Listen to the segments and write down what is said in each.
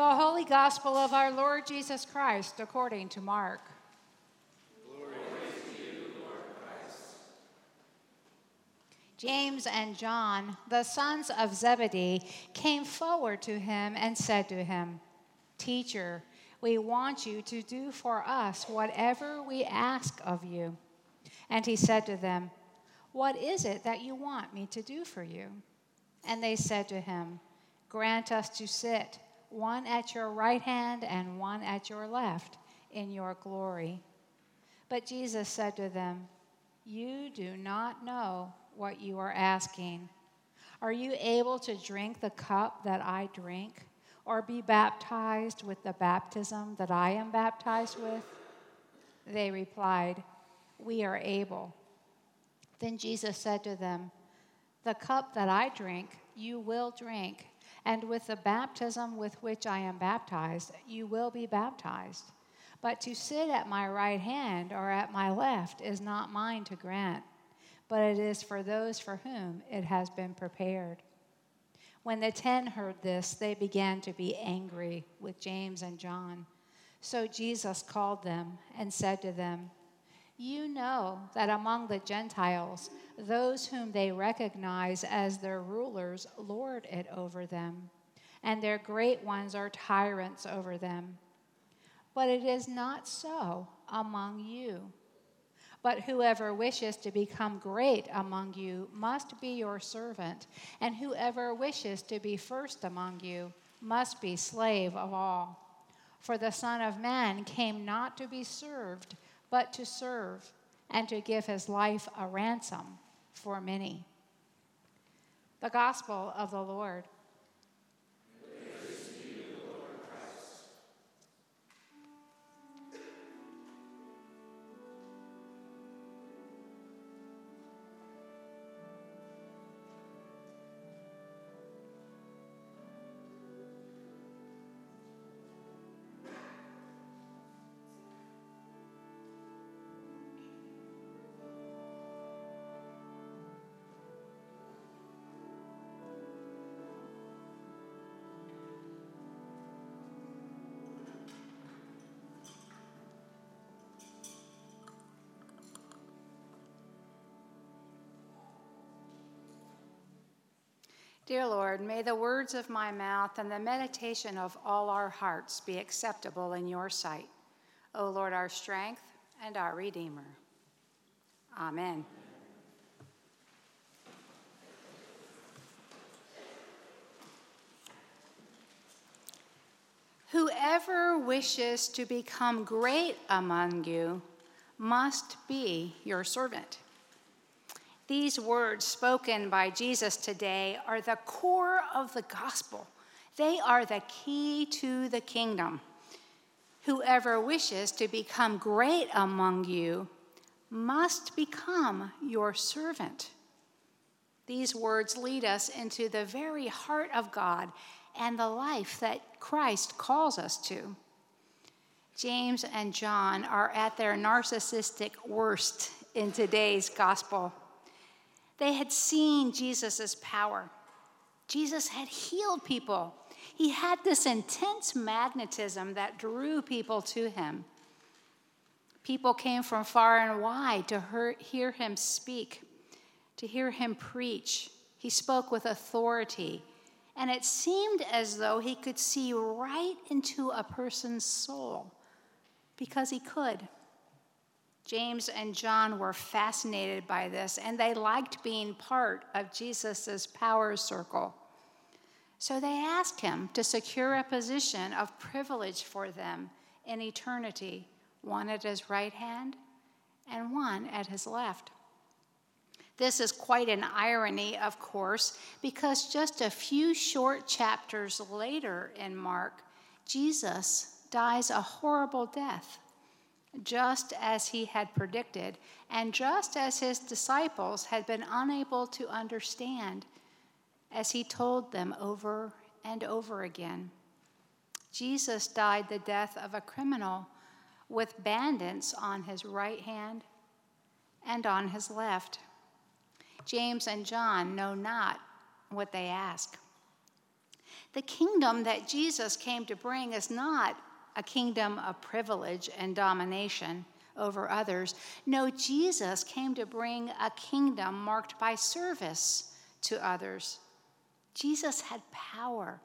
The Holy Gospel of our Lord Jesus Christ according to Mark. James and John, the sons of Zebedee, came forward to him and said to him, Teacher, we want you to do for us whatever we ask of you. And he said to them, What is it that you want me to do for you? And they said to him, Grant us to sit, one at your right hand and one at your left, in your glory. But Jesus said to them, You do not know what you are asking. Are you able to drink the cup that I drink, or be baptized with the baptism that I am baptized with? They replied, We are able. Then Jesus said to them, The cup that I drink, you will drink, and with the baptism with which I am baptized, you will be baptized. But to sit at my right hand or at my left is not mine to grant but it is for those for whom it has been prepared. When the ten heard this, they began to be angry with James and John. So Jesus called them and said to them, You know that among the Gentiles, those whom they recognize as their rulers lord it over them, and their great ones are tyrants over them. But it is not so among you. But whoever wishes to become great among you must be your servant, and whoever wishes to be first among you must be slave of all. For the Son of Man came not to be served, but to serve, and to give his life a ransom for many. The Gospel of the Lord. Dear Lord, may the words of my mouth and the meditation of all our hearts be acceptable in your sight. O Lord, our strength and our Redeemer. Amen. Whoever wishes to become great among you must be your servant. These words spoken by Jesus today are the core of the gospel. They are the key to the kingdom. Whoever wishes to become great among you must become your servant. These words lead us into the very heart of God and the life that Christ calls us to. James and John are at their narcissistic worst in today's gospel. They had seen Jesus' power. Jesus had healed people. He had this intense magnetism that drew people to him. People came from far and wide to hear him speak, to hear him preach. He spoke with authority, and it seemed as though he could see right into a person's soul because he could. James and John were fascinated by this, and they liked being part of Jesus' power circle. So they asked him to secure a position of privilege for them in eternity, one at his right hand and one at his left. This is quite an irony, of course, because just a few short chapters later in Mark, Jesus dies a horrible death just as he had predicted, and just as his disciples had been unable to understand, as he told them over and over again. Jesus died the death of a criminal with bandits on his right hand and on his left. James and John know not what they ask. The kingdom that Jesus came to bring is not a kingdom of privilege and domination over others. No, Jesus came to bring a kingdom marked by service to others. Jesus had power,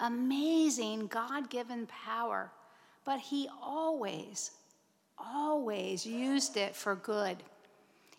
amazing God given power, but he always, always used it for good.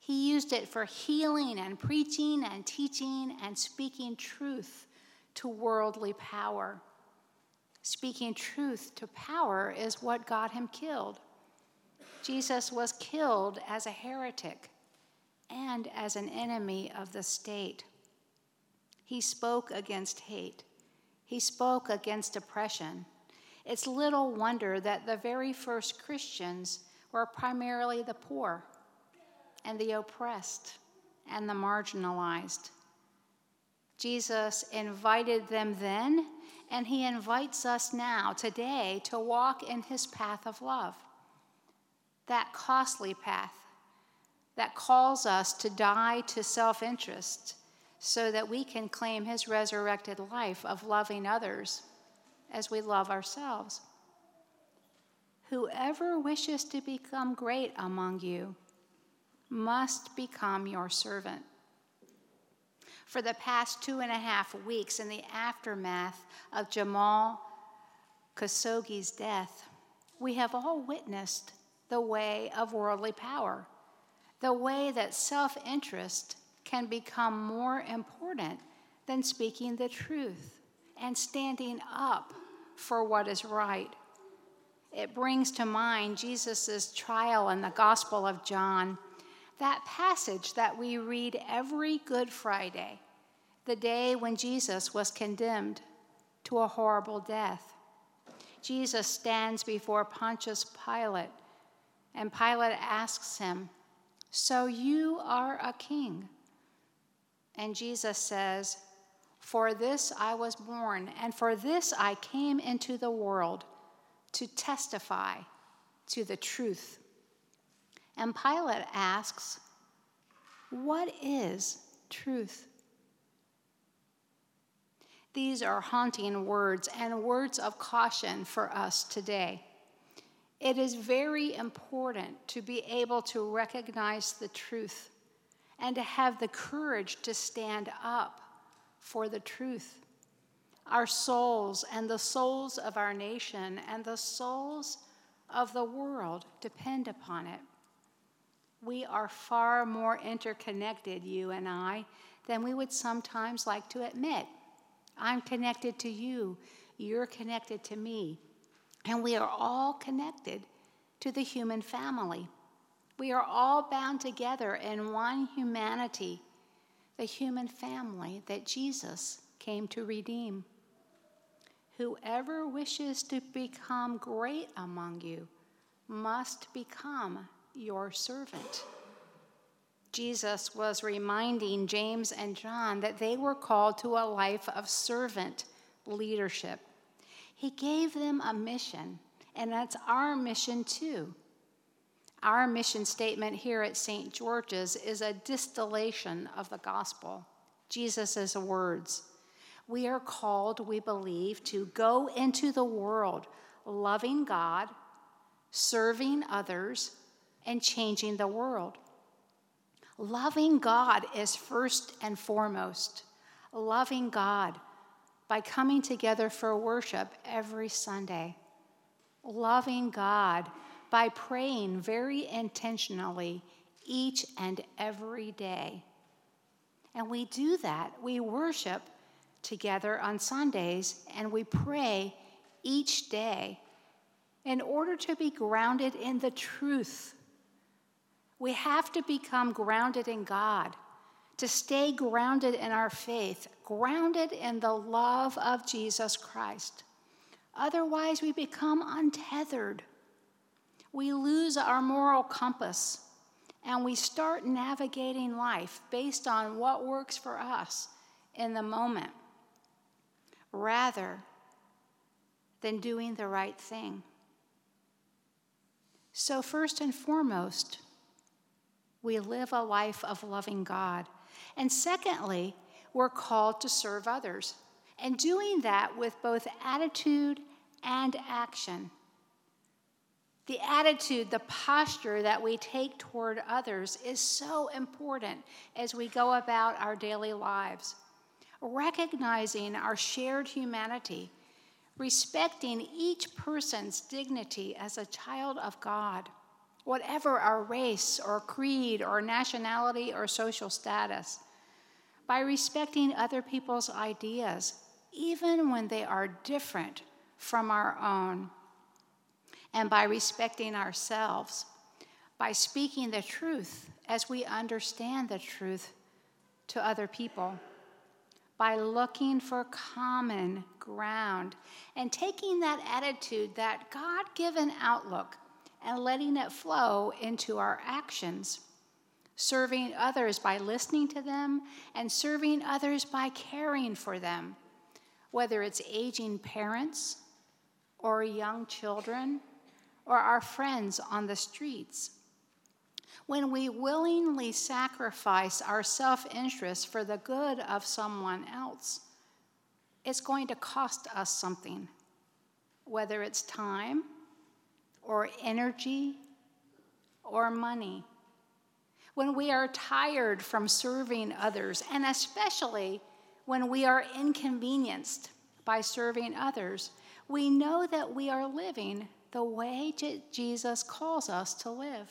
He used it for healing and preaching and teaching and speaking truth to worldly power. Speaking truth to power is what got him killed. Jesus was killed as a heretic and as an enemy of the state. He spoke against hate, he spoke against oppression. It's little wonder that the very first Christians were primarily the poor and the oppressed and the marginalized. Jesus invited them then, and he invites us now, today, to walk in his path of love that costly path that calls us to die to self interest so that we can claim his resurrected life of loving others as we love ourselves. Whoever wishes to become great among you must become your servant. For the past two and a half weeks, in the aftermath of Jamal Khashoggi's death, we have all witnessed the way of worldly power, the way that self interest can become more important than speaking the truth and standing up for what is right. It brings to mind Jesus' trial in the Gospel of John, that passage that we read every Good Friday, the day when Jesus was condemned to a horrible death. Jesus stands before Pontius Pilate and Pilate asks him, So you are a king? And Jesus says, For this I was born, and for this I came into the world to testify to the truth. And Pilate asks, What is truth? These are haunting words and words of caution for us today. It is very important to be able to recognize the truth and to have the courage to stand up for the truth. Our souls and the souls of our nation and the souls of the world depend upon it. We are far more interconnected, you and I, than we would sometimes like to admit. I'm connected to you, you're connected to me. And we are all connected to the human family. We are all bound together in one humanity, the human family that Jesus came to redeem. Whoever wishes to become great among you must become your servant. Jesus was reminding James and John that they were called to a life of servant leadership. He gave them a mission, and that's our mission too. Our mission statement here at St. George's is a distillation of the gospel, Jesus' words. We are called, we believe, to go into the world loving God, serving others, and changing the world. Loving God is first and foremost. Loving God by coming together for worship every Sunday, loving God by praying very intentionally each and every day. And we do that. We worship together on Sundays and we pray each day in order to be grounded in the truth. We have to become grounded in God to stay grounded in our faith, grounded in the love of Jesus Christ. Otherwise, we become untethered. We lose our moral compass and we start navigating life based on what works for us in the moment rather than doing the right thing. So, first and foremost, we live a life of loving God and secondly, we're called to serve others. and doing that with both attitude and action. The attitude, the posture that we take toward others is so important as we go about our daily lives. Recognizing our shared humanity, respecting each person's dignity as a child of God, whatever our race or creed or nationality or social status, by respecting other people's ideas, even when they are different from our own and by respecting ourselves, by speaking the truth as we understand the truth to other people, by looking for common ground and taking that attitude, that God given outlook, and letting it flow into our actions. Serving others by listening to them, and serving others by caring for them, whether it's aging parents or young children or our friends on the streets. When we willingly sacrifice our self interest for the good of someone else, it's going to cost us something, whether it's time or energy or money. When we are tired from serving others, and especially when we are inconvenienced by serving others, we know that we are living the way Jesus calls us to live.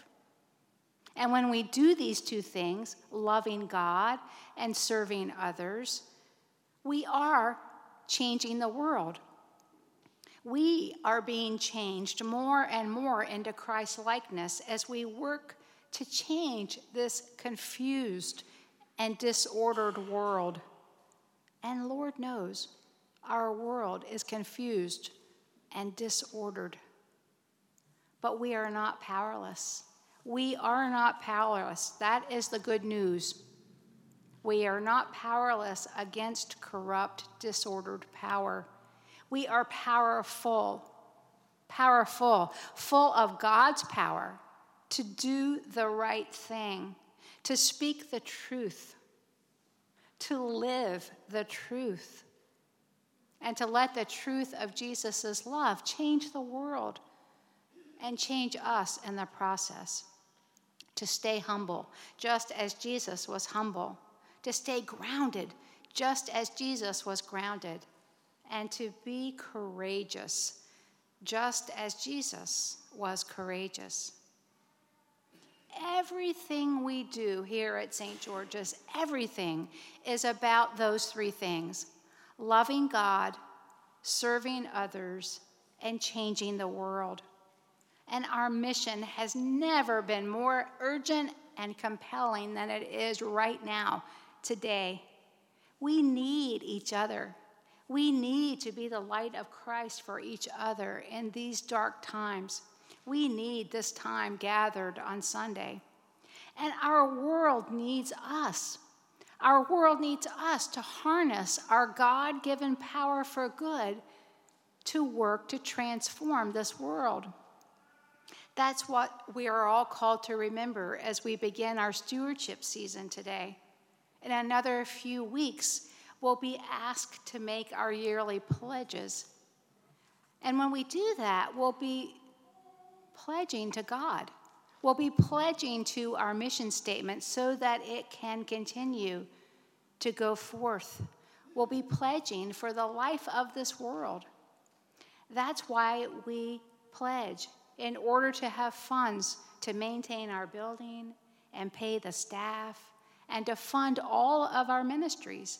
And when we do these two things, loving God and serving others, we are changing the world. We are being changed more and more into Christ likeness as we work to change this confused and disordered world. And Lord knows our world is confused and disordered but we are not powerless. We are not powerless. That is the good news. We are not powerless against corrupt, disordered power. We are powerful, powerful, full of God's power to do the right thing, to speak the truth, to live the truth, and to let the truth of Jesus' love change the world and change us in the process. To stay humble, just as Jesus was humble. To stay grounded, just as Jesus was grounded. And to be courageous, just as Jesus was courageous. Everything we do here at St. George's, everything is about those three things loving God, serving others, and changing the world and our mission has never been more urgent and compelling than it is right now, today. We need each other. We need to be the light of Christ for each other in these dark times. We need this time gathered on Sunday. And our world needs us. Our world needs us to harness our God given power for good to work to transform this world. That's what we are all called to remember as we begin our stewardship season today. In another few weeks, we'll be asked to make our yearly pledges. And when we do that, we'll be pledging to God. We'll be pledging to our mission statement so that it can continue to go forth. We'll be pledging for the life of this world. That's why we pledge in order to have funds to maintain our building and pay the staff and to fund all of our ministries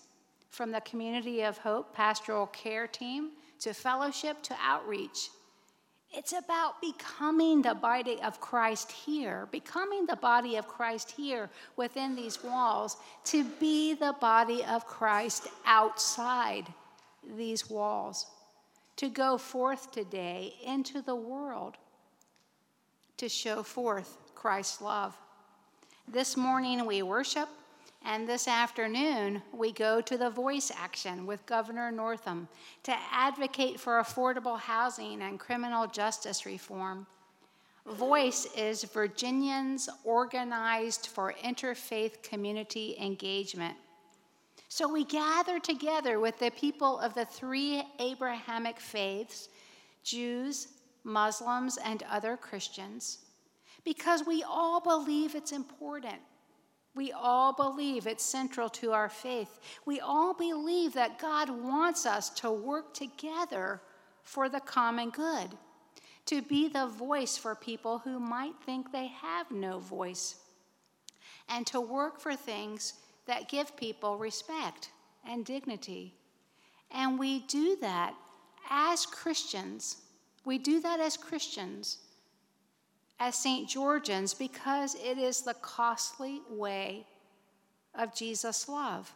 from the Community of Hope pastoral care team to fellowship to outreach. It's about becoming the body of Christ here, becoming the body of Christ here within these walls, to be the body of Christ outside these walls, to go forth today into the world to show forth Christ's love. This morning we worship, and this afternoon we go to the voice action with Governor Northam to advocate for affordable housing and criminal justice reform. Voice is Virginians organized for interfaith community engagement. So we gather together with the people of the three Abrahamic faiths Jews, Muslims, and other Christians because we all believe it's important. We all believe it's central to our faith. We all believe that God wants us to work together for the common good, to be the voice for people who might think they have no voice, and to work for things that give people respect and dignity. And we do that as Christians. We do that as Christians, as St. Georgians, because it is the costly way of Jesus' love.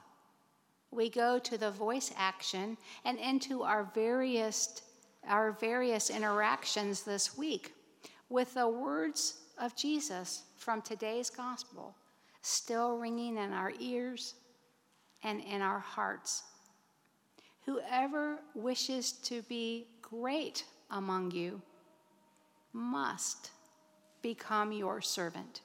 We go to the voice action and into our various, our various interactions this week with the words of Jesus from today's gospel still ringing in our ears and in our hearts. Whoever wishes to be great among you must become your servant.